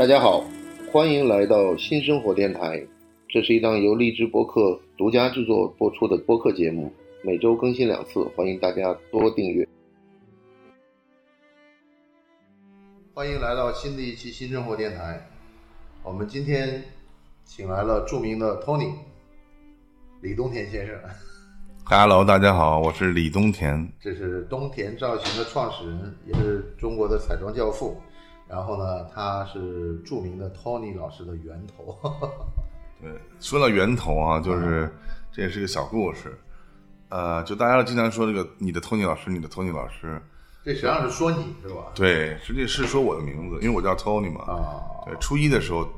大家好，欢迎来到新生活电台。这是一档由荔枝播客独家制作播出的播客节目，每周更新两次，欢迎大家多订阅。欢迎来到新的一期新生活电台。我们今天请来了著名的 Tony 李东田先生，Hello，大家好，我是李东田。这是东田造型的创始人，也是中国的彩妆教父。然后呢，他是著名的 Tony 老师的源头。对，说到源头啊，就是这也是个小故事。呃，就大家经常说这个你的 Tony 老师，你的 Tony 老师，这实际上是说你是吧？对，实际是说我的名字，因为我叫 Tony 嘛。啊，对，初一的时候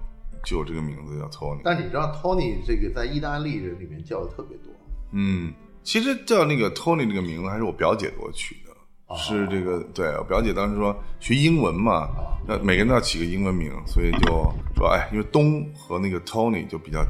就有这个名字叫 Tony。但你知道 Tony 这个在意大利人里面叫的特别多。嗯，其实叫那个 Tony 这个名字还是我表姐给我取的。是这个，对我表姐当时说学英文嘛，那每个人都要起个英文名，所以就说，哎，因为东和那个 Tony 就比较，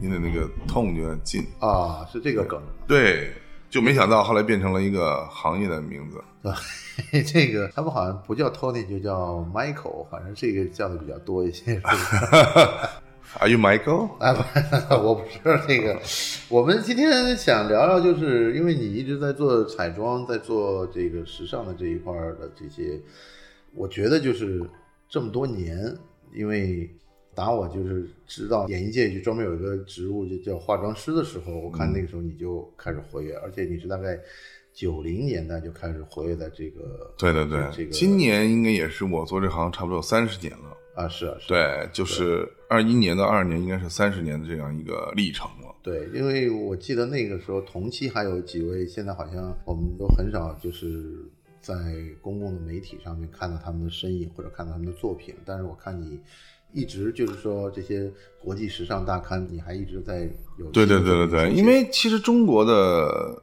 因为那个 tone 就要近啊，是这个梗。对，就没想到后来变成了一个行业的名字。对，这个他们好像不叫 Tony，就叫 Michael，反正这个叫的比较多一些。Are you Michael？哎，不，我不是那个。我们今天想聊聊，就是因为你一直在做彩妆，在做这个时尚的这一块的这些，我觉得就是这么多年，因为打我就是知道演艺界就专门有一个职务就叫化妆师的时候，我看那个时候你就开始活跃，而且你是大概九零年代就开始活跃在这个，对对对，这个今年应该也是我做这行差不多有三十年了。啊，是啊，是啊对，就是二一年到二二年，应该是三十年的这样一个历程了。对，因为我记得那个时候同期还有几位，现在好像我们都很少就是在公共的媒体上面看到他们的身影或者看到他们的作品，但是我看你一直就是说这些国际时尚大刊，你还一直在有对对对对对，因为其实中国的，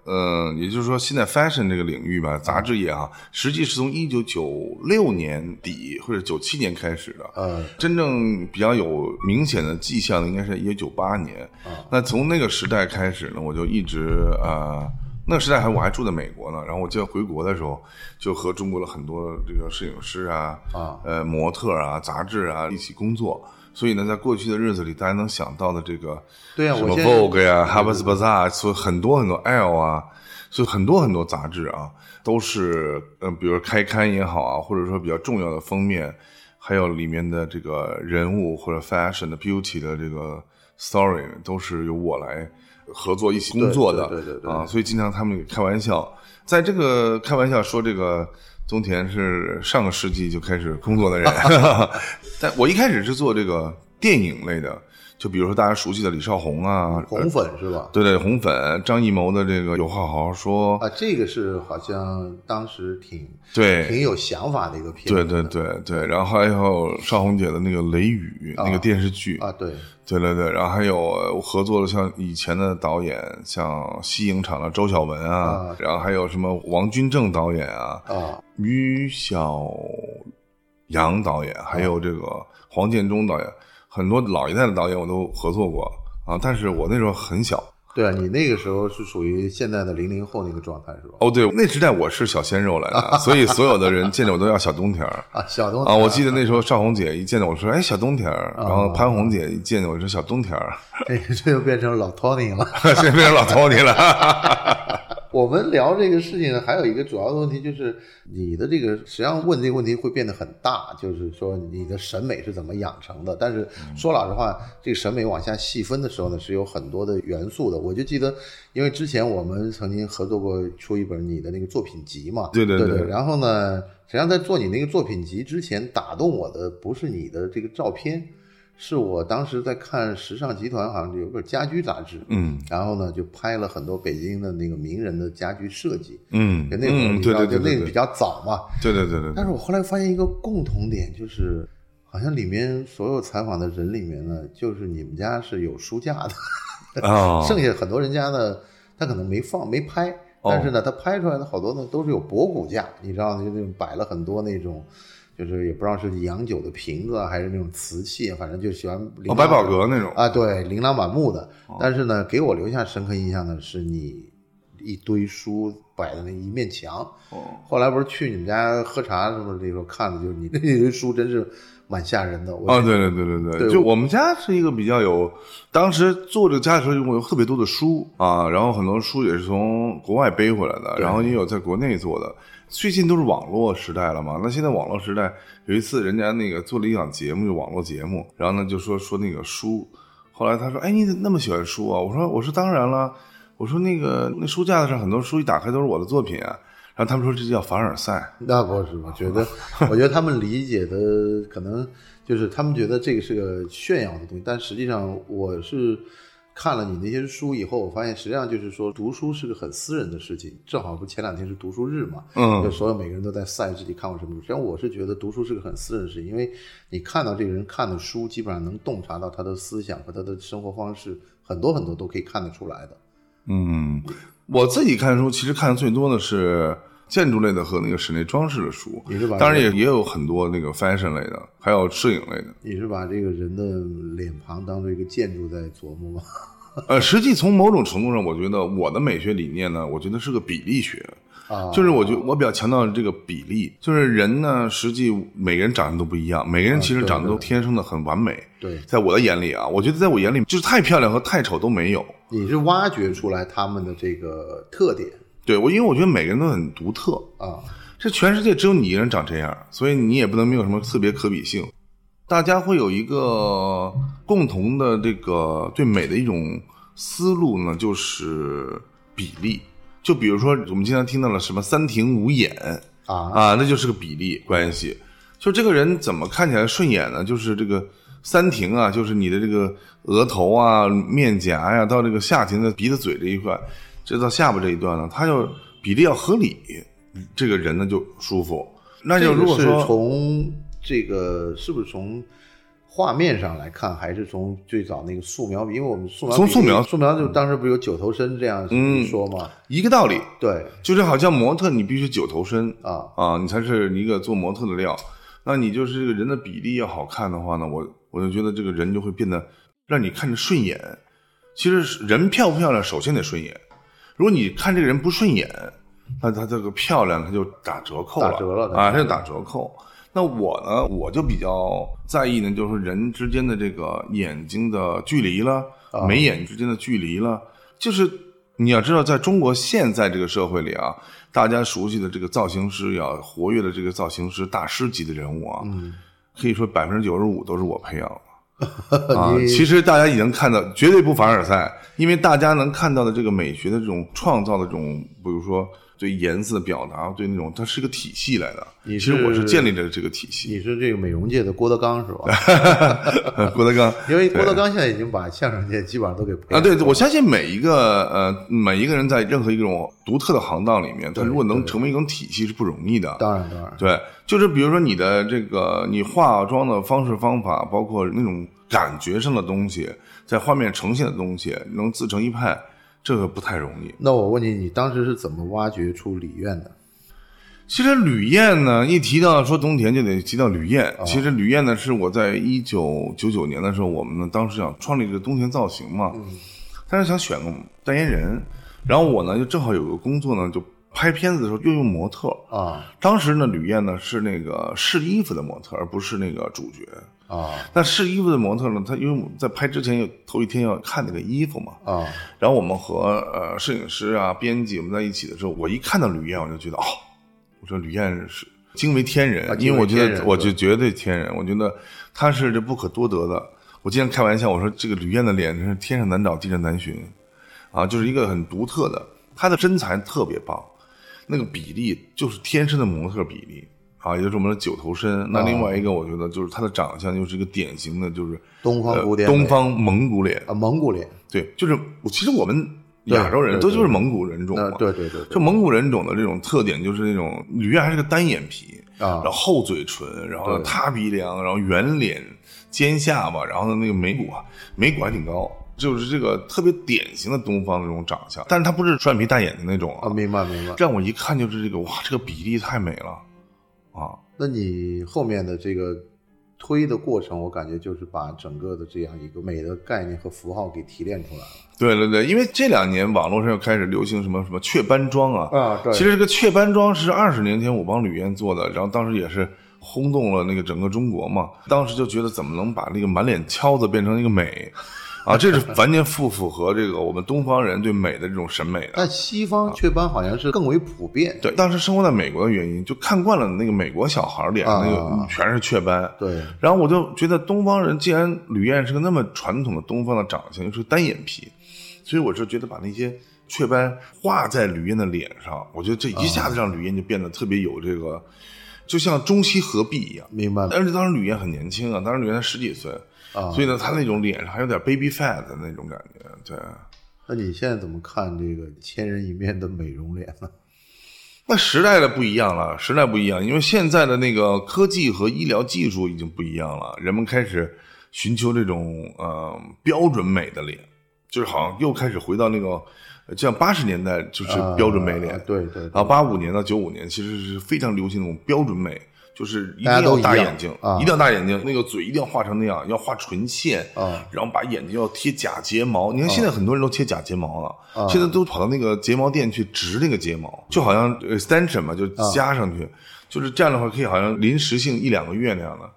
呃、也就是说现在 fashion 这个领域吧，杂志业啊，实际是从一九九六年底或者九七年开始的。呃真正比较有明显的迹象的，应该是一九九八年。嗯那从那个时代开始呢，我就一直呃，那个时代还我还住在美国呢。然后我记得回国的时候，就和中国的很多这个摄影师啊、啊呃模特啊、杂志啊一起工作。所以呢，在过去的日子里，大家能想到的这个什么对啊什么 Vogue 呀、Harper's Bazaar，所以很多很多 L 啊，所以很多很多杂志啊，都是嗯，比如开刊也好啊，或者说比较重要的封面，还有里面的这个人物或者 fashion 的 beauty 的这个 story，都是由我来合作一起工作的，对对对所以经常他们开玩笑，在这个开玩笑说这个。宗田是上个世纪就开始工作的人，但我一开始是做这个电影类的，就比如说大家熟悉的李少红啊，红粉是吧？对对，红粉，张艺谋的这个有话好好说，啊，这个是好像当时挺对挺有想法的一个片对子对对对对，然后还有少红姐的那个《雷雨》那个电视剧，啊，对对对对，然后还有合作了像以前的导演，像西影厂的周晓文啊，啊然后还有什么王君正导演啊，啊于小阳导演，还有这个黄建中导演，很多老一代的导演我都合作过啊，但是我那时候很小。对啊，你那个时候是属于现在的零零后那个状态是吧？哦，对，那时代我是小鲜肉来的，所以所有的人见着我都要小冬天儿 啊，小冬啊。我记得那时候邵红姐一见到我说：“哎，小冬天儿。”啊然后潘红姐一见到我说：“小冬天儿。这个这就变成老 Tony 了。”现在变成老 Tony 了。我们聊这个事情，还有一个主要的问题就是，你的这个实际上问这个问题会变得很大，就是说你的审美是怎么养成的。但是说老实话，这个审美往下细分的时候呢，是有很多的元素的。我就记得，因为之前我们曾经合作过出一本你的那个作品集嘛，对对对对对。然后呢，实际上在做你那个作品集之前，打动我的不是你的这个照片。是我当时在看时尚集团，好像有本家居杂志，嗯然后呢就拍了很多北京的那个名人的家居设计，嗯就那会儿嗯，你知道，对对对那个比较早嘛。对对对对对，但是我后来发现一个共同点，就是好像里面所有采访的人里面呢，就是你们家是有书架的，啊，剩下很多人家呢，他可能没放没拍，哦但是呢，他拍出来的好多呢都是有博古架，你知道，就那种摆了很多那种。就是也不知道是洋酒的瓶子啊，还是那种瓷器，反正就喜欢琳哦，百宝阁那种，啊，对，琳琅满目的。哦但是呢，给我留下深刻印象的是你一堆书摆的那一面墙。哦，后来不是去你们家喝茶什么的时候看的，就是你 那堆书真是蛮吓人的。我啊，对对对对对对，就我们家是一个比较有，当时做这个家的时候，有特别多的书啊，然后很多书也是从国外背回来的，然后也有在国内做的。最近都是网络时代了嘛，那现在网络时代，有一次人家那个做了一档节目，就网络节目，然后呢就说说那个书，后来他说，哎，你怎么那么喜欢书啊？我说我说当然了，我说那个那书架子上很多书一打开都是我的作品啊，然后他们说这叫凡尔赛。那不是，我觉得，我觉得他们理解的可能就是他们觉得这个是个炫耀的东西，但实际上我是看了你那些书以后，我发现实际上就是说读书是个很私人的事情。正好不前两天是读书日嘛，嗯就所有每个人都在晒自己看过什么书。实际上我是觉得读书是个很私人的事情，因为你看到这个人看的书，基本上能洞察到他的思想和他的生活方式，很多很多都可以看得出来的。嗯，我自己看书其实看的最多的是建筑类的和那个室内装饰的书你是把，当然也也有很多那个 fashion 类的，还有摄影类的。你是把这个人的脸庞当做一个建筑在琢磨吗？呃，实际从某种程度上，我觉得我的美学理念呢，我觉得是个比例学。啊，就是我觉我比较强调这个比例，就是人呢，实际每个人长得都不一样，每个人其实长得都天生的很完美。对。在我的眼里啊，我觉得在我眼里，就是太漂亮和太丑都没有。你是挖掘出来他们的这个特点对我，因为我觉得每个人都很独特，啊，这全世界只有你一个人长这样，所以你也不能没有什么特别可比性。大家会有一个共同的这个对美的一种思路呢，就是比例。就比如说，我们经常听到了什么三庭五眼啊啊，那就是个比例关系。就这个人怎么看起来顺眼呢？就是这个三庭啊，就是你的这个额头啊、面颊呀、到这个下庭的鼻子、嘴这一块，这到下巴这一段呢，它就比例要合理，这个人呢就舒服。那就是如果说从这个是不是从画面上来看，还是从最早那个素描？因为我们素描从素描素描就当时不是有九头身这样嗯说吗？一个道理，对就是好像模特你必须九头身啊，啊，你才是一个做模特的料。那你就是这个人的比例要好看的话呢，我我就觉得这个人就会变得让你看着顺眼。其实人漂不漂亮，首先得顺眼。如果你看这个人不顺眼，那他这个漂亮他就打折扣了，打折了啊，他就打折扣。那我呢，我就比较在意呢，就是人之间的这个眼睛的距离了，啊眉眼之间的距离了。就是你要知道，在中国现在这个社会里啊，大家熟悉的这个造型师呀，活跃的这个造型师大师级的人物啊，嗯，可以说百分之九十五都是我培养的。啊，你其实大家已经看到，绝对不凡尔赛，因为大家能看到的这个美学的这种创造的这种，比如说对颜色的表达，对那种，它是一个体系来的。你其实我是是建立着这个体系。你是这个美容界的郭德纲是吧？郭德纲，因为郭德纲现在已经把相声界基本上都给培啊，对，我相信每一个呃每一个人在任何一种独特的行当里面，他如果能成为一种体系是不容易的。当然当然，对，就是比如说你的这个你化妆的方式方法，包括那种感觉上的东西，在画面呈现的东西，能自成一派，这个不太容易。那我问你，你当时是怎么挖掘出吕燕的？其实吕燕呢，一提到说冬田就得提到吕燕。其实吕燕呢，是我在一九九九年的时候，我们呢当时想创立这个冬田造型嘛，但是想选个代言人，然后我呢就正好有个工作呢，就拍片子的时候又用模特。啊当时呢，吕燕呢是那个试衣服的模特，而不是那个主角。啊那试衣服的模特呢，他因为我们在拍之前有头一天要看那个衣服嘛，啊然后我们和呃摄影师啊、编辑我们在一起的时候，我一看到吕燕，我就觉得哦，我说吕燕是惊为天人，啊因为我觉得我就绝对天人，我觉得她是这不可多得的。我经常开玩笑，我说这个吕燕的脸真是天上难找地上难寻，啊，就是一个很独特的，她的身材特别棒，那个比例就是天生的模特比例。啊，也就是我们的九头身。那另外一个，我觉得就是他的长相，就是一个典型的，就是东方古典呃东方蒙古脸。啊，蒙古脸，对，就是其实我们亚洲人都就是蒙古人种那嘛。对对对对就蒙古人种的这种特点，就是那种吕燕还是个单眼皮，啊然后厚嘴唇，然后塌鼻梁，然后圆脸、尖下巴，然后呢那个眉骨啊，眉骨还挺高，就是这个特别典型的东方的这种长相。但是他不是双眼皮大眼睛那种啊，明白明白。让我一看就是这个哇，这个比例太美了啊！那你后面的这个推的过程，我感觉就是把整个的这样一个美的概念和符号给提炼出来了。对对对，因为这两年网络上又开始流行什么什么雀斑妆啊，啊对其实这个雀斑妆是二十年前我帮吕燕做的，然后当时也是轰动了那个整个中国嘛。当时就觉得怎么能把那个满脸敲子变成一个美，啊，这是完全不符合这个我们东方人对美的这种审美的。但西方雀斑好像是更为普遍。对，当时生活在美国的原因，就看惯了那个美国小孩脸上那个全是雀斑。对，然后我就觉得东方人既然吕燕是个那么传统的东方的长相，又是单眼皮，所以我就觉得把那些雀斑画在吕燕的脸上，我觉得这一下子让吕燕就变得特别有这个，就像中西合璧一样。明白了。但是当时吕燕很年轻啊，当时吕燕才十几岁啊，所以呢，他那种脸上还有点 baby fat 的那种感觉。对，那你现在怎么看这个千人一面的美容脸呢？那时代的不一样了，时代不一样，因为现在的那个科技和医疗技术已经不一样了，人们开始寻求这种呃标准美的脸，就是好像又开始回到那个像八十年代就是标准美脸，对对，然后八五年到九五年其实是非常流行那种标准美。就是一定要大眼睛，一定要大眼睛，那个嘴一定要画成那样，要画唇线啊，然后把眼睛要贴假睫毛。你看现在很多人都贴假睫毛了，现在都跑到那个睫毛店去植那个睫毛，就好像 extension 嘛，就加上去，就是这样的话可以好像临时性一两个月那样的。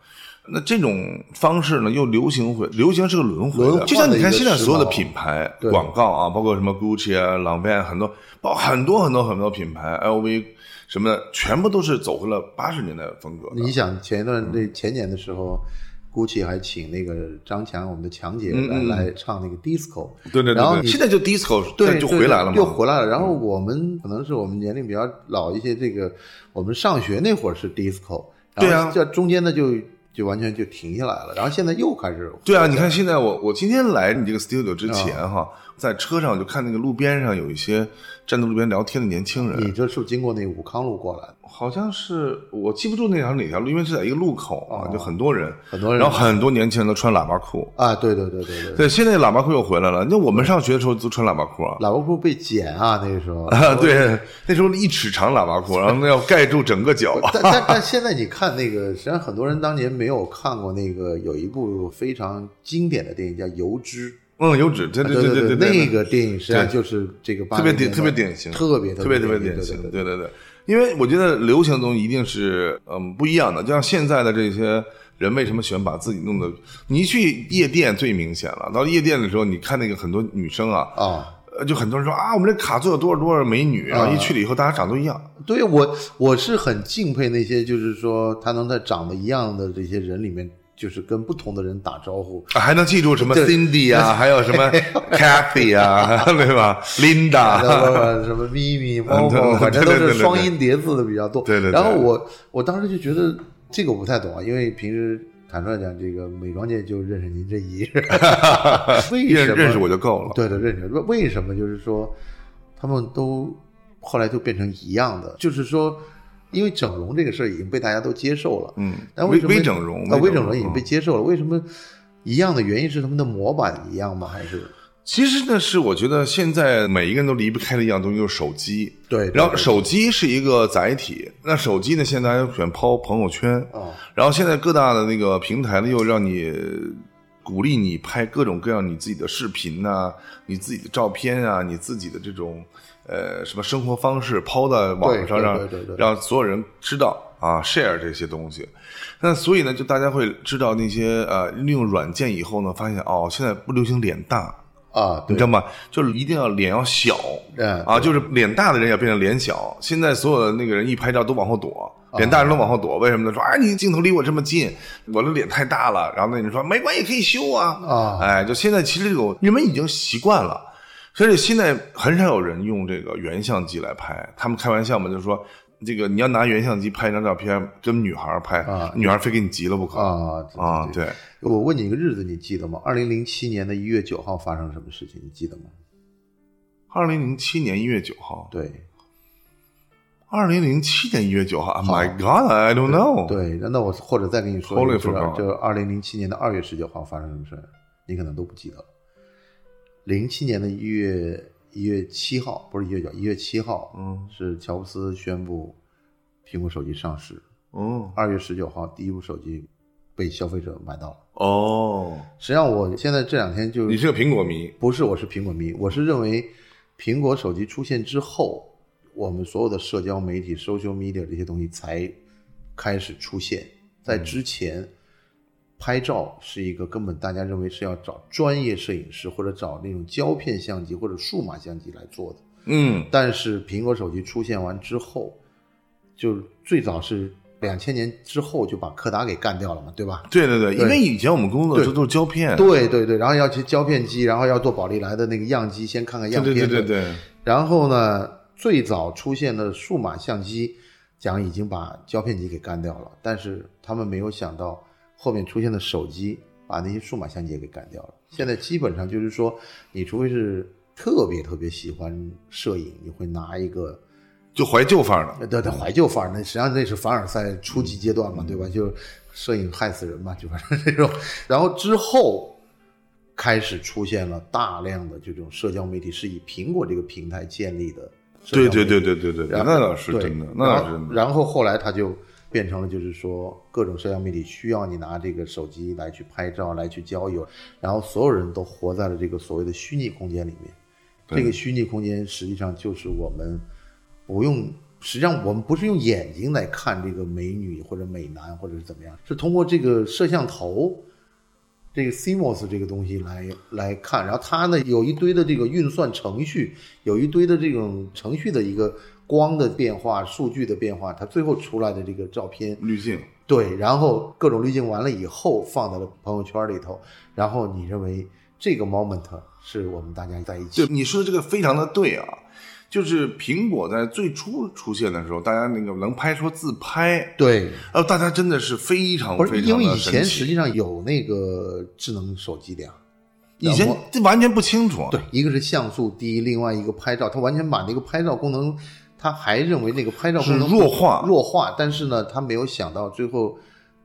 那这种方式呢，又流行回，流行是个轮回的，就像你看现在所有的品牌广告啊，包括什么 Gucci 啊、朗贝很多，包很多很多很多品牌，LV。什么的，全部都是走回了八十年代的风格。你想前一段那前年的时候，GUCCI 还请那个张强，我们的强姐来来唱那个 disco。对对对。然后现在就 disco，对就回来了嘛。又回来了。然后我们可能是我们年龄比较老一些，这个我们上学那会儿是 disco。对啊。这中间呢就就完全就停下来了，然后现在又开始。对啊，你看现在我我今天来你这个 studio 之前哈，在车上就看那个路边上有一些。站在路边聊天的年轻人，你这是经过那武康路过来？好像是我记不住那条哪条路，因为是在一个路口啊，就很多人，很多人，然后很多年轻人都穿喇叭裤啊，对对对对对，对，现在喇叭裤又回来了。那我们上学的时候都穿喇叭裤啊，喇叭裤被剪啊，那个时候啊，对，那时候一尺长喇叭裤，然后那要盖住整个脚。但但但现在你看那个，实际上很多人当年没有看过那个有一部非常经典的电影叫《油脂》。嗯，油脂，对对对对对，那个电影实际上就是这个特别典特别典型，特别特别特别典型，对对对。因为我觉得流行的东西一定是嗯不一样的，就像现在的这些人为什么喜欢把自己弄得，你一去夜店最明显了。到夜店的时候，你看那个很多女生啊啊，就很多人说啊，我们这卡座有多少多少美女啊，一去了以后大家长都一样。对我我是很敬佩那些就是说他能在长得一样的这些人里面。就是跟不同的人打招呼，还能记住什么 Cindy 啊，还有什么 Cathy 啊，对吧？Linda，什么咪咪、猫猫，反正都是双音叠字的比较多。对对。然后我我当时就觉得这个我不太懂啊，因为平时坦率讲，这个美妆界就认识您这一人，为什么认识我就够了？对对，认识。为什么就是说他们都后来就变成一样的？就是说。因为整容这个事儿已经被大家都接受了，嗯，但为什么微整容？那微整容已经被接受了，为什么一样的原因是他们的模板一样吗？还是？其实呢，是我觉得现在每一个人都离不开的一样东西就是手机，对。然后手机是一个载体，那手机呢，现在喜欢抛朋友圈啊。然后现在各大的那个平台呢，又让你鼓励你拍各种各样你自己的视频呐，你自己的照片啊，你自己的这种。呃，什么生活方式抛在网上，让让所有人知道啊，share 这些东西。那所以呢，就大家会知道那些呃，利用软件以后呢，发现哦，现在不流行脸大啊，你知道吗？就是一定要脸要小，啊，就是脸大的人要变成脸小。现在所有的那个人一拍照都往后躲，脸大人都往后躲，为什么呢？说哎，你镜头离我这么近，我的脸太大了。然后那人说没关系，可以修啊啊，哎，就现在其实这种人们已经习惯了。所以现在很少有人用这个原相机来拍，他们开玩笑嘛，就是说这个你要拿原相机拍一张照片，跟女孩拍，女孩非给你急了不可啊啊！对，我问你一个日子，你记得吗？二零零七年的一月九号发生什么事情？你记得吗？二零零七年一月九号，对，二零零七年一月九号，My God，I don't know。对，那我或者再跟你说就二零零七年的二月十九号发生什么事你可能都不记得了。零七年的一月一月七号，不是一月九，一月七号，嗯，是乔布斯宣布苹果手机上市。哦，二月十九号，第一部手机被消费者买到了。哦，实际上我现在这两天就你是个苹果迷？不是，我是苹果迷。我是认为苹果手机出现之后，我们所有的社交媒体、social media 这些东西才开始出现，在之前。拍照是一个根本大家认为是要找专业摄影师或者找那种胶片相机或者数码相机来做的，嗯，但是苹果手机出现完之后，就最早是两千年之后就把柯达给干掉了嘛，对吧？对对对，因为以前我们工作这都是胶片，对对对，然后要去胶片机，然后要做宝丽来的那个样机，先看看样片，对对对对，然后呢，最早出现的数码相机讲已经把胶片机给干掉了，但是他们没有想到。后面出现的手机把那些数码相机也给干掉了。现在基本上就是说，你除非是特别特别喜欢摄影，你会拿一个就怀旧范儿的，对对，怀旧范儿。那实际上那是凡尔赛初级阶段嘛，对吧？就摄影害死人嘛，就反正这种。然后之后开始出现了大量的这种社交媒体，是以苹果这个平台建立的。对对对对对对，那倒是真的，那倒是真的。然后后来他就。变成了就是说，各种社交媒体需要你拿这个手机来去拍照、来去交友，然后所有人都活在了这个所谓的虚拟空间里面。这个虚拟空间实际上就是我们不用，实际上我们不是用眼睛来看这个美女或者美男或者是怎么样，是通过这个摄像头，这个 CMOS 这个东西来来看。然后它呢有一堆的这个运算程序，有一堆的这种程序的一个。光的变化、数据的变化，它最后出来的这个照片滤镜，对，然后各种滤镜完了以后放在了朋友圈里头，然后你认为这个 moment 是我们大家在一起？对，你说的这个非常的对啊，就是苹果在最初出现的时候，大家那个能拍出自拍，对，呃，大家真的是非常非常因为以前实际上有那个智能手机的呀，以前这完全不清楚，对，一个是像素低，另外一个拍照，它完全把那个拍照功能。他还认为那个拍照功能弱化，弱化，但是呢，他没有想到最后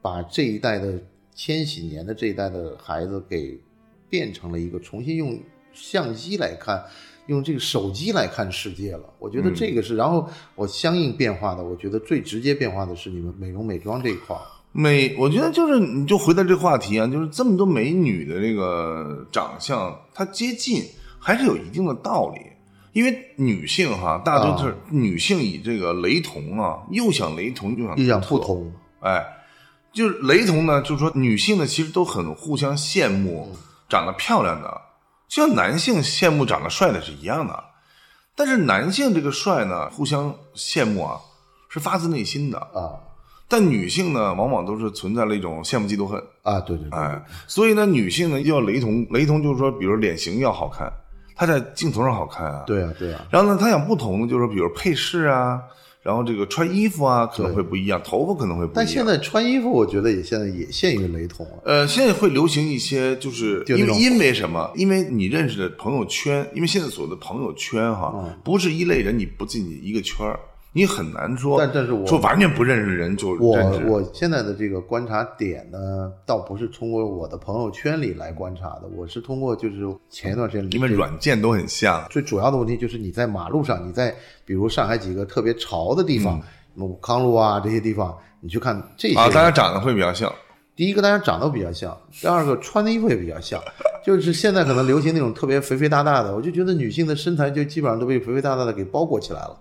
把这一代的千禧年的这一代的孩子给变成了一个重新用相机来看，用这个手机来看世界了。我觉得这个是，然后我相应变化的，我觉得最直接变化的是你们美容美妆这一块。美，我觉得就是你就回到这个话题啊，就是这么多美女的这个长相，它接近还是有一定的道理。因为女性哈，大多是女性以这个雷同啊，又想雷同又想又想不同，哎，就是雷同呢，就是说女性呢其实都很互相羡慕长得漂亮的，像男性羡慕长得帅的是一样的，但是男性这个帅呢，互相羡慕啊，是发自内心的。啊，但女性呢，往往都是存在了一种羡慕嫉妒恨。啊，对对，哎，所以呢，女性呢要雷同，雷同就是说，比如脸型要好看。他在镜头上好看啊，对啊，对啊。然后呢，他想不同的就是，比如配饰啊，然后这个穿衣服啊，可能会不一样，头发可能会不一样。但现在穿衣服，我觉得也现在也限于雷同。呃，现在会流行一些，就是因为因为什么？因为你认识的朋友圈，因为现在所谓的朋友圈哈，不是一类人，你不进去一个圈儿。你很难说，但但是我说完全不认识人就我我现在的这个观察点呢，倒不是通过我的朋友圈里来观察的，我是通过就是前一段时间，因为软件都很像。最主要的问题就是你在马路上，你在比如上海几个特别潮的地方，什么康路啊这些地方，你去看这些啊，大家长得会比较像。第一个，大家长得比较像；第二个，穿的衣服也比较像。就是现在可能流行那种特别肥肥大大的，我就觉得女性的身材就基本上都被肥肥大大的给包裹起来了。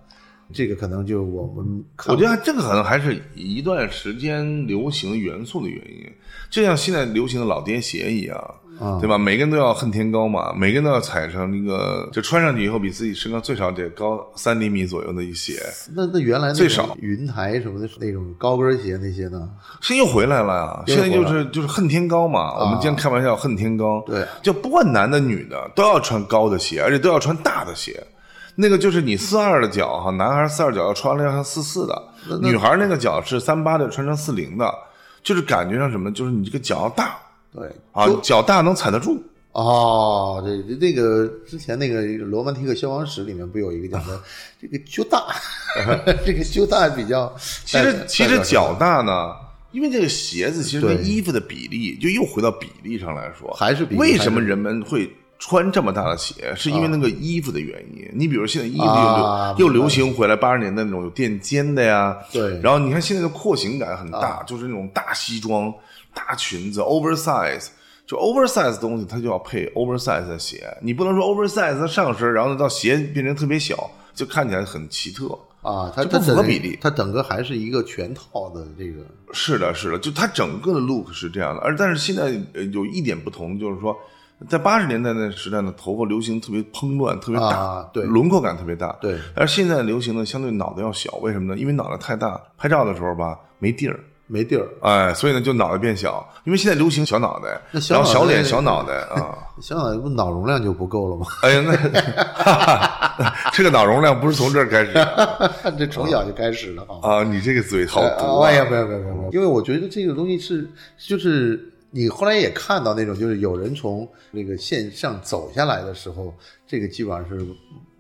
这个可能就我们，我觉得这个可能还是一段时间流行元素的原因，就像现在流行的老爹鞋一样，对吧？每个人都要恨天高嘛，每个人都要踩上那个，就穿上去以后比自己身高最少得高三厘米左右的一鞋。那那原来最少云台什么的那种高跟鞋那些呢？现在又回来了呀！现在就是就是恨天高嘛，我们经常开玩笑恨天高，对，就不管男的女的都要穿高的鞋，而且都要穿大的鞋。那个就是你四二的脚哈，男孩四二脚要穿了要像四四的，女孩那个脚是三八的，穿成四零的，就是感觉上什么，就是你这个脚要大，对啊，脚大能踩得住。哦，这这个之前那个罗曼蒂克消亡史里面不有一个讲的 这个脚大，这个脚大比较。其实其实脚大呢，因为这个鞋子其实跟衣服的比例，就又回到比例上来说，还是比为什么人们会。穿这么大的鞋，是因为那个衣服的原因。你比如现在衣服又流又流行回来，八十年代那种有垫肩的呀。对。然后你看现在的廓形感很大，就是那种大西装、大裙子，oversize，就 oversize 东西，它就要配 oversize 的鞋。你不能说 oversize 上身，然后呢到鞋变成特别小，就看起来很奇特。啊，它就不符合比例它整个还是一个全套的这个是的，是的，就它整个的 look 是这样的，而但是现在呃有一点不同，就是说，在八十年代那时代呢，头发流行特别蓬乱，特别大，啊对轮廓感特别大，对而现在流行呢相对脑袋要小，为什么呢？因为脑袋太大，拍照的时候吧没地儿，没地儿。哎，所以呢就脑袋变小，因为现在流行小脑袋，那小然后小脸、小脑袋啊 小脑袋不脑容量就不够了吗？哎呀，那哈哈 这个脑容量不是从这儿开始的这从小就开始了啊。啊！你这个嘴好毒啊！哎呀，没有没有没有没有，因为我觉得这个东西是，就是你后来也看到那种，就是有人从那个线上走下来的时候，这个基本上是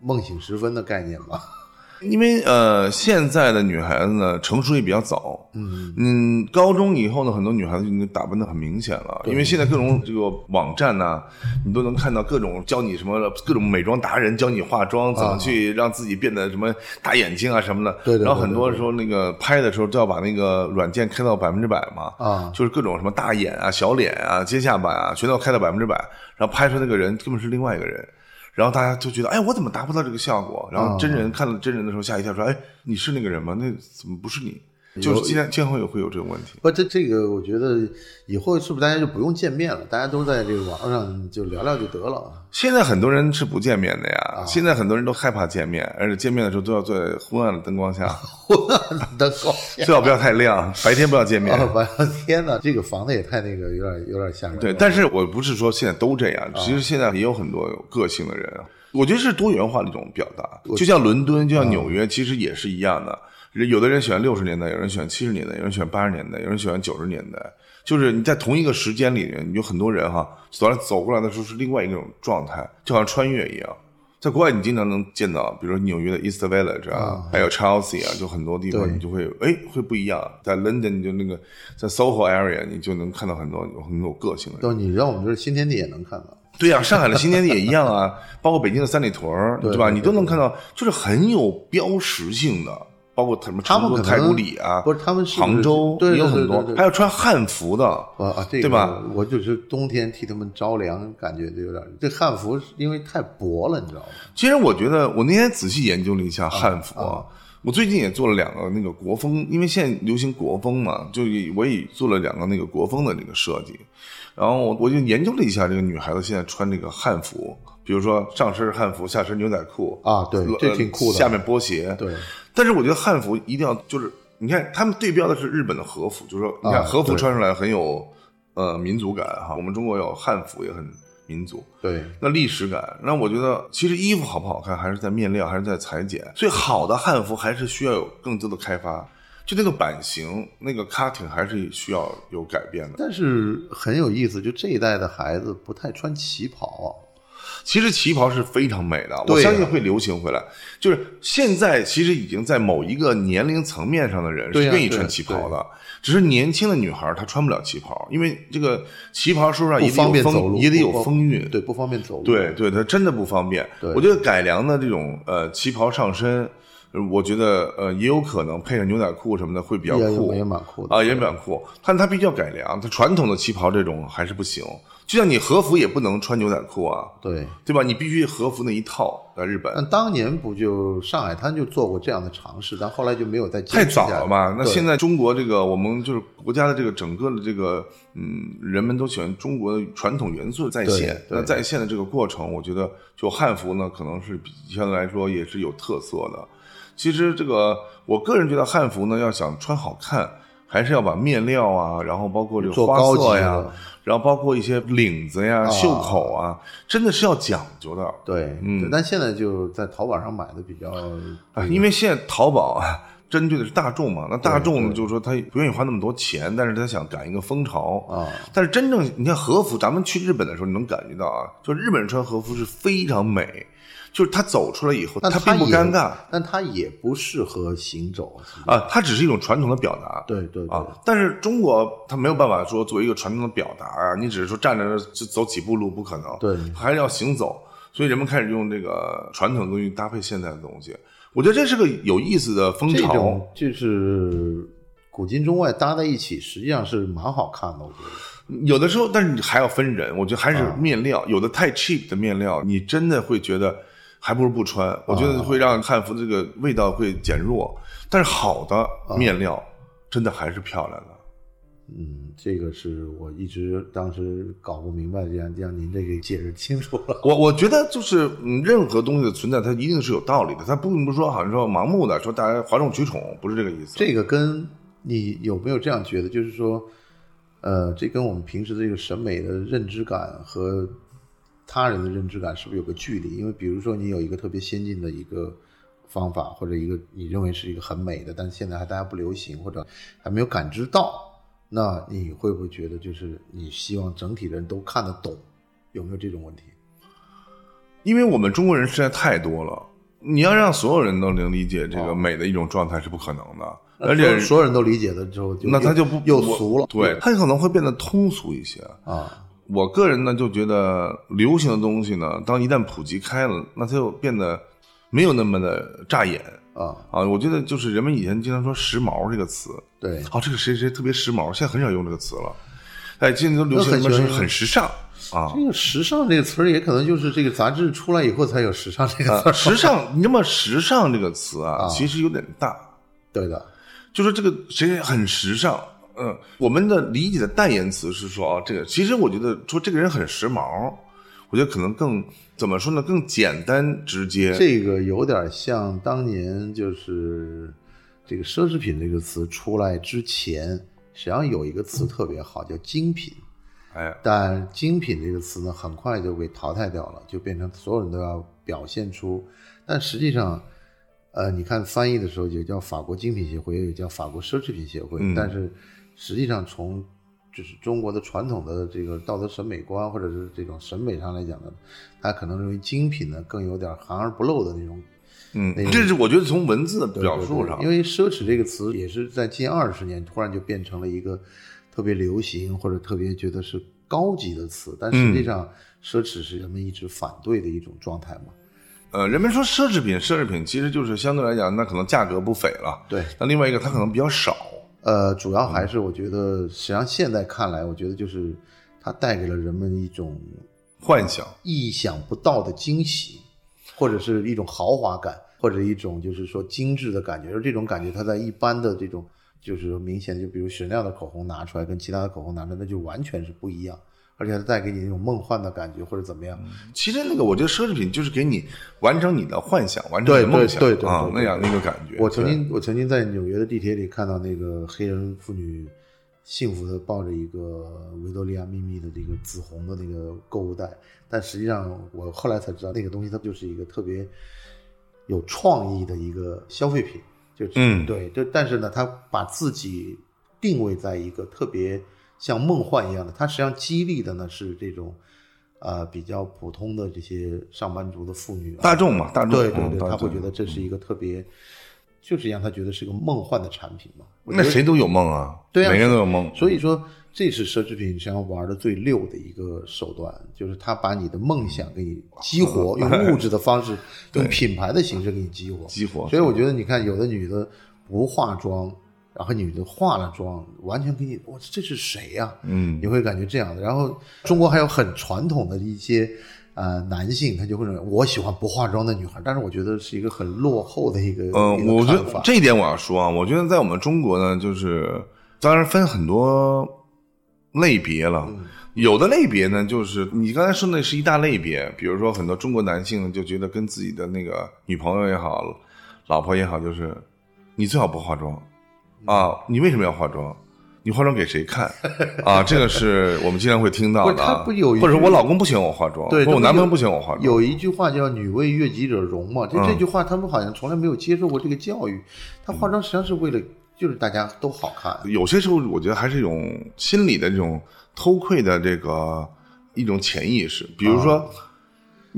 梦醒时分的概念吧。因为呃，现在的女孩子呢，成熟也比较早。嗯嗯，高中以后呢，很多女孩子就已经打扮的很明显了。因为现在各种这个网站呐、你都能看到各种教你什么各种美妆达人教你化妆，怎么去让自己变得什么大眼睛啊什么的。对对对然后很多时候那个拍的时候都要把那个软件开到百分之百嘛。啊就是各种什么大眼啊、小脸啊、尖下巴啊，全都要开到百分之百，然后拍出来那个人根本是另外一个人。然后大家就觉得，哎，我怎么达不到这个效果？然后真人看到真人的时候吓一跳，说，哎，你是那个人吗？那怎么不是你？就是今天今后也会有这种问题。不，这这个我觉得以后是不是大家就不用见面了？大家都在这个网上就聊聊就得了。现在很多人是不见面的呀，现在很多人都害怕见面，而且见面的时候都要在昏暗的灯光下，昏暗的灯光 最好不要太亮，白天不要见面。啊，完了，天哪，这个房子也太那个，有点有点吓人。对，但是我不是说现在都这样，其实现在也有很多有个性的人啊。我觉得是多元化的一种表达，就像伦敦，就像纽约，其实也是一样的。有的人喜欢六十年代，有人喜欢七十年代，有人喜欢八十年代，有人喜欢九十年代。就是你在同一个时间里面，你有很多人哈，走来走过来的时候是另外一种状态，就好像穿越一样。在国外，你经常能见到，比如说纽约的 East Village 啊，还有 Chelsea 啊，就很多地方你就会哎会不一样。在 London 你就那个在 SOHO area，你就能看到很多有很有个性的人。都你让我们这儿新天地也能看到。对呀、上海的新天地也一样啊，包括北京的三里屯 对吧？你都能看到，就是很有标识性的，包括什么他们可能成都太古里啊，不是他们是杭州也有很多还有穿汉服的，啊啊，这个对吧？我就是冬天替他们着凉，感觉就有点。这汉服是因为太薄了，你知道吗？其实我觉得，我那天仔细研究了一下汉服啊，我最近也做了两个那个国风，因为现在流行国风嘛，就也我也做了两个那个国风的那个设计，然后我我就研究了一下这个女孩子现在穿这个汉服，比如说上身汉服，下身牛仔裤啊对呃这挺酷的。下面波鞋，对，但是我觉得汉服一定要就是，你看他们对标的是日本的和服，就是说，你看啊和服穿出来很有呃民族感哈，我们中国有汉服也很民族，对，那历史感，那我觉得其实衣服好不好看，还是在面料，还是在裁剪。所以好的汉服还是需要有更多的开发，就那个版型、那个 cutting 还是需要有改变的。但是很有意思，就这一代的孩子不太穿旗袍啊。其实旗袍是非常美的，我相信会流行回来。就是现在其实已经在某一个年龄层面上的人是愿意穿旗袍的，只是年轻的女孩她穿不了旗袍，因为这个旗袍说实话不也得有风也得有风韵，对，不方便走路。对对，它真的不方便。我觉得改良的这种呃旗袍上身，呃我觉得呃也有可能配上牛仔裤什么的会比较酷也蛮酷的啊，也蛮酷。但它必须要改良，它传统的旗袍这种还是不行。就像你和服也不能穿牛仔裤啊，对。对吧？你必须和服那一套，在日本那当年不就上海滩就做过这样的尝试，但后来就没有再太早了嘛？那现在中国这个我们就是国家的这个整个的这个嗯，人们都喜欢中国的传统元素再现。对对那再现的这个过程，我觉得就汉服呢，可能是比相对来说也是有特色的。其实这个我个人觉得汉服呢，要想穿好看，还是要把面料啊，然后包括这个花色呀的，然后包括一些领子呀、袖口啊，真的是要讲究的。对，嗯。但现在就在淘宝上买的比较啊，因为现在淘宝啊，针对的是大众嘛，那大众呢，就是说他不愿意花那么多钱，但是他想赶一个风潮。啊。但是真正你看和服，咱们去日本的时候，你能感觉到啊，就日本人穿和服是非常美，就是他走出来以后，但他并不尴尬但他也不适合行走。啊，它只是一种传统的表达。对对对啊，但是中国他没有办法说作为一个传统的表达啊，你只是说站着就走几步路不可能，对还是要行走，所以人们开始用这个传统的东西搭配现代的东西，我觉得这是个有意思的风潮这种。就是古今中外搭在一起，实际上是蛮好看的，我觉得。有的时候，但是你还要分人，我觉得还是面料，有的太 cheap 的面料，你真的会觉得，还不如不穿。我觉得会让汉服这个味道会减弱。但是好的面料真的还是漂亮的。嗯，这个是我一直当时搞不明白，让让您这个解释清楚了。我我觉得就是，嗯，任何东西的存在，它一定是有道理的，它并不是说好像说盲目的说大家哗众取宠，不是这个意思。这个跟你有没有这样觉得？就是说，呃，这跟我们平时的这个审美的认知感和他人的认知感是不是有个距离？因为比如说你有一个特别先进的一个方法，或者一个你认为是一个很美的，但是现在还大家不流行，或者还没有感知到，那你会不会觉得就是你希望整体的人都看得懂？有没有这种问题？因为我们中国人实在太多了，你要让所有人都能理解这个美的一种状态是不可能的，而且所有人都理解了之后，那他就不又俗了，对，他可能会变得通俗一些啊。我个人呢就觉得流行的东西呢，当一旦普及开了，那它就变得没有那么的扎眼啊啊！我觉得就是人们以前经常说“时髦”这个词，对，哦，这个谁谁特别时髦，现在很少用这个词了。哎，现在都流行什么是很时尚啊？这个“时尚”这个词儿也可能就是这个杂志出来以后才有“时尚”这个词儿。时尚，你那么“时尚”这个词啊，其实有点大。对的，就说这个谁很时尚。嗯，我们的理解的代言词是说啊，这个其实我觉得说这个人很时髦，我觉得可能更怎么说呢，更简单直接。这个有点像当年就是这个奢侈品这个词出来之前，实际上有一个词特别好，叫精品。哎，但精品这个词呢，很快就被淘汰掉了，就变成所有人都要表现出。但实际上，呃，你看翻译的时候也叫法国精品协会，也叫法国奢侈品协会，嗯、但是。实际上，从就是中国的传统的这个道德审美观，或者是这种审美上来讲呢，他可能认为精品呢更有点含而不露的那种。嗯，这是我觉得从文字的表述上，因为奢侈这个词也是在近二十年突然就变成了一个特别流行或者特别觉得是高级的词，但实际上奢侈是人们一直反对的一种状态嘛。呃，人们说奢侈品，奢侈品其实就是相对来讲，那可能价格不菲了。对，那另外一个它可能比较少。呃，主要还是我觉得，实际上现在看来，我觉得就是它带给了人们一种幻想、意想不到的惊喜，或者是一种豪华感，或者一种就是说精致的感觉。而这种感觉，它在一般的这种就是明显，就比如雪亮的口红拿出来，跟其他的口红拿出来，那就完全是不一样。而且它带给你那种梦幻的感觉，或者怎么样？其实那个，我觉得奢侈品就是给你完成你的幻想，完成你的梦想，对对啊，那样那个感觉。我曾经我曾经在纽约的地铁里看到那个黑人妇女幸福的抱着一个维多利亚秘密的这个紫红的那个购物袋，但实际上我后来才知道，那个东西它就是一个特别有创意的一个消费品，就嗯对，就但是呢，他把自己定位在一个特别。像梦幻一样的，它实际上激励的呢是这种，呃，比较普通的这些上班族的妇女、啊，大众嘛，大众对对对，嗯他会觉得这是一个特别，就是让他觉得是个梦幻的产品嘛。那谁都有梦啊，对啊，每个人都有梦。所以说，这是奢侈品实际上玩的最溜的一个手段，就是他把你的梦想给你激活，用物质的方式，用品牌的形式给你激活，激活。所以我觉得，你看，有的女的不化妆。然后女的化了妆，完全给你，我，这是谁呀、啊？嗯，你会感觉这样的。然后中国还有很传统的一些呃男性，他就会认为我喜欢不化妆的女孩，但是我觉得是一个很落后的一个。嗯、呃，我觉得这一点我要说啊，我觉得在我们中国呢，就是当然分很多类别了。嗯、有的类别呢，就是你刚才说那是一大类别，比如说很多中国男性就觉得跟自己的那个女朋友也好，老婆也好，就是你最好不化妆。啊，你为什么要化妆？你化妆给谁看？啊，这个是我们经常会听到的。他不有，或者我老公不喜欢我化妆，对，我男朋友不喜欢我化妆。有一句话叫“女为悦己者容”嘛，就这句话他们好像从来没有接受过这个教育。他化妆实际上是为了，就是大家都好看。有些时候，我觉得还是一种心理的这种偷窥的这个一种潜意识，比如说。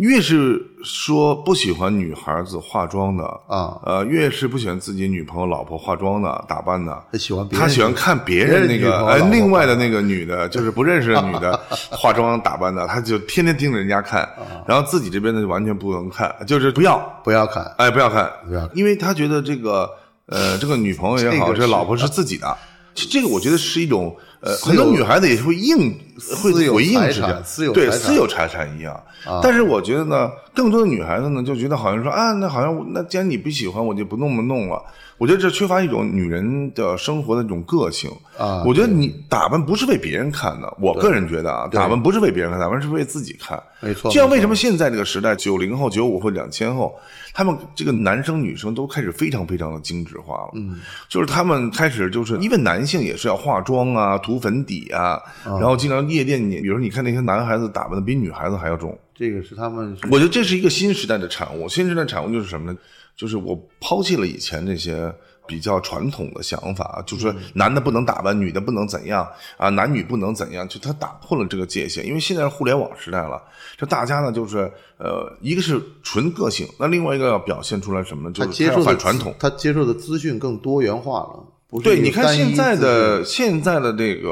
越是说不喜欢女孩子化妆的啊，呃，越是不喜欢自己女朋友、老婆化妆的、打扮的，他喜欢他喜欢看别人那个呃，另外的那个女的，就是不认识的女的 化妆打扮的，他就天天盯着人家看，然后自己这边的就完全不能看，就是不要不要看，哎，不要看，不要，因为他觉得这个呃，这个女朋友也好，这老婆是自己的。这个我觉得是一种呃，很多女孩子也会应会回应财是这样产，私有对私有财产一样。啊但是我觉得呢，更多的女孩子呢就觉得好像说啊，那好像那既然你不喜欢，我就不那么弄了。我觉得这缺乏一种女人的生活的这种个性啊我觉得你打扮不是为别人看的，我个人觉得啊，打扮不是为别人看，打扮是为自己看。没错就像为什么现在这个时代，九零后、九五后、两千后，他们这个男生女生都开始非常非常的精致化了。嗯，就是他们开始就是因为男性也是要化妆啊、涂粉底啊，然后经常夜店，你比如说你看那些男孩子打扮的比女孩子还要重。这个是他们是我觉得这是一个新时代的产物。新时代产物就是什么呢？就是我抛弃了以前那些比较传统的想法，就是说男的不能打扮，女的不能怎样啊，男女不能怎样，就他打破了这个界限。因为现在是互联网时代了，这大家呢就是呃，一个是纯个性，那另外一个要表现出来什么呢？就是他接受传统。他接受的资讯更多元化了。对，你看现在的现在的这个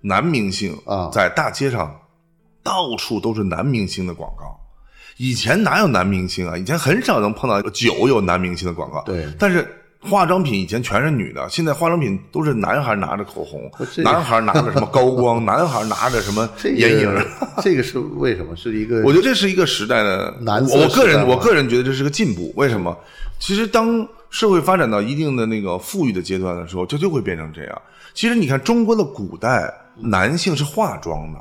男明星啊在大街上到处都是男明星的广告。以前哪有男明星啊？以前很少能碰到酒有男明星的广告。对但是化妆品以前全是女的，现在化妆品都是男孩拿着口红，男孩拿着什么高光，男孩拿着什么眼影。个这个是为什么？是一个 我觉得这是一个时代的，男色我我个人我个人觉得这是个进步。为什么？其实当社会发展到一定的那个富裕的阶段的时候，这就会变成这样。其实你看中国的古代，男性是化妆的，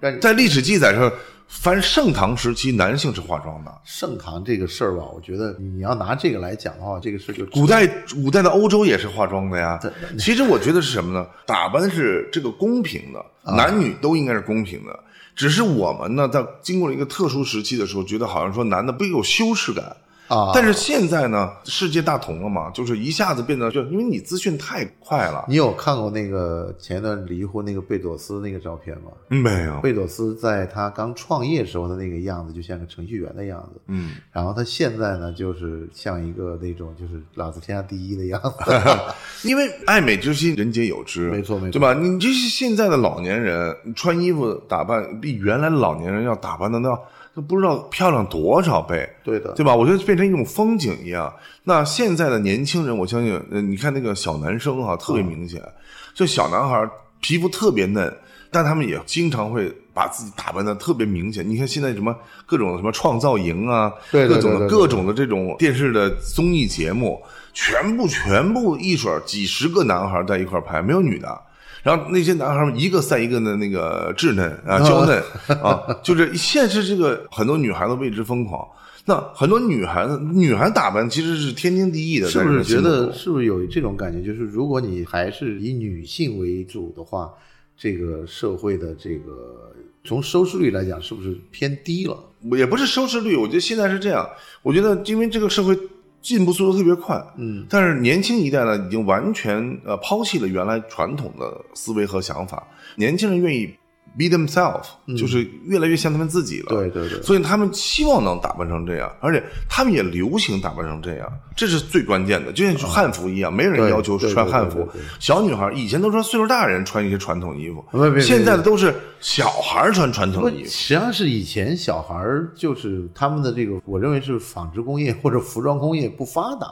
但在历史记载上，凡盛唐时期，男性是化妆的。盛唐这个事儿吧，我觉得你要拿这个来讲的话，这个事儿就古代古代的欧洲也是化妆的呀。其实我觉得是什么呢？打扮是这个公平的，男女都应该是公平的。只是我们呢，在经过了一个特殊时期的时候，觉得好像说男的不有羞耻感。啊，但是现在呢，世界大同了嘛，就是一下子变得就因为你资讯太快了。你有看过那个前一段离婚那个贝佐斯那个照片吗？没有，贝佐斯在他刚创业时候的那个样子，就像个程序员的样子。嗯，然后他现在呢，就是像一个那种就是老子天下第一的样子。因为爱美之心，人皆有之，没错没错对吧？你就是现在的老年人穿衣服打扮，比原来老年人要打扮的那都不知道漂亮多少倍。对的，对吧？我觉得变成一种风景一样。那现在的年轻人，我相信，呃，你看那个小男生哈、特别明显，就小男孩皮肤特别嫩，但他们也经常会把自己打扮的特别明显。你看现在什么各种什么创造营啊，对对各种的各种的这种电视的综艺节目，全部全部一水儿几十个男孩在一块儿拍，没有女的。然后那些男孩们一个赛一个的那个稚嫩啊、娇嫩啊，就是现在是这个很多女孩子为之疯狂。那很多女孩子，女孩打扮其实是天经地义的，是不是觉得是不是有这种感觉？就是如果你还是以女性为主的话，这个社会的这个从收视率来讲，是不是偏低了？也不是收视率？我觉得现在是这样，我觉得因为这个社会进步速度特别快，嗯，但是年轻一代呢，已经完全呃抛弃了原来传统的思维和想法，年轻人愿意 be themselves，、就是越来越像他们自己了。嗯对对对所以他们希望能打扮成这样，而且他们也流行打扮成这样，这是最关键的。就像汉服一样，没人要求穿汉服。小女孩以前都说岁数大人穿一些传统衣服 现在的都是小孩穿传，统衣服。实际上是以前小孩就是他们的这个，我认为是纺织工业或者服装工业不发达，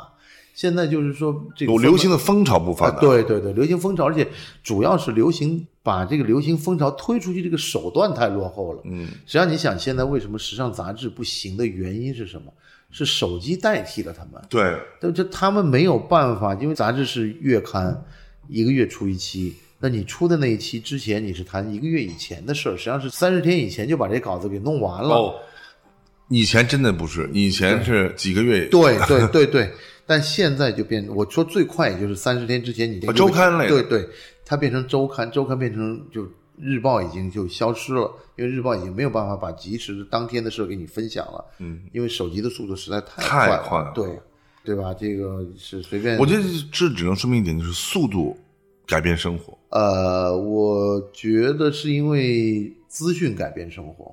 现在就是说这个有流行的风潮不发啊达，，对对对，流行风潮，而且主要是流行把这个流行风潮推出去，这个手段太落后了。嗯，实际上，你想现在为什么时尚杂志不行的原因是什么？是手机代替了他们，对，但这他们没有办法，因为杂志是月刊，一个月出一期。那你出的那一期之前，你是谈一个月以前的事儿，实际上是三十天以前就把这稿子给弄完了。哦，以前真的不是，以前是几个月。对 对对对，但现在就变，我说最快也就是三十天之前，你这周刊类的对对，它变成周刊，周刊变成就日报已经就消失了，因为日报已经没有办法把及时的当天的事儿给你分享了，嗯，因为手机的速度实在太太快快了对对吧？这个是随便，我觉得这只能说明一点，就是速度改变生活。呃，我觉得是因为资讯改变生活，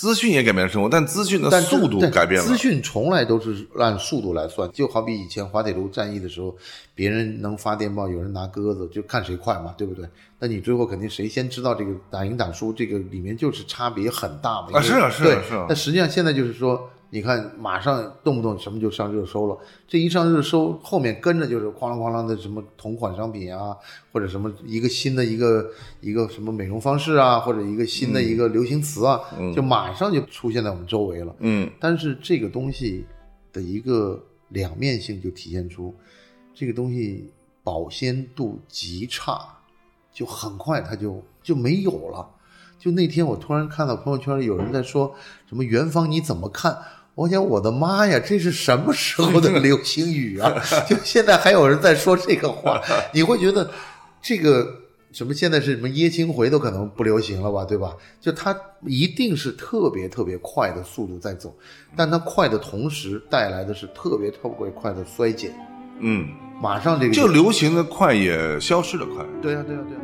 资讯也改变了生活，但资讯的速度对改变了。资讯从来都是按速度来算，就好比以前滑铁卢战役的时候，别人能发电报，有人拿鸽子，就看谁快嘛，对不对？那你最后肯定谁先知道这个打赢打输，这个里面就是差别很大嘛。啊是啊是啊对是啊但实际上现在就是说，你看马上动不动什么就上热搜了，这一上热搜，后面跟着就是哐啷哐啷的什么同款商品啊，或者什么一个新的一个一个什么美容方式啊，或者一个新的一个流行词啊，就马上就出现在我们周围了。嗯但是这个东西的一个两面性就体现出，这个东西保鲜度极差，就很快它就就没有了。就那天我突然看到朋友圈里有人在说什么元芳你怎么看？我想我的妈呀，这是什么时候的 流行语啊？就现在还有人在说这个话，你会觉得这个什么现在是什么椰青回都可能不流行了吧，对吧？就它一定是特别特别快的速度在走，但它快的同时带来的是特别特别快的衰减，嗯，马上这个就流行的快也消失的快。对呀、对呀、对呀、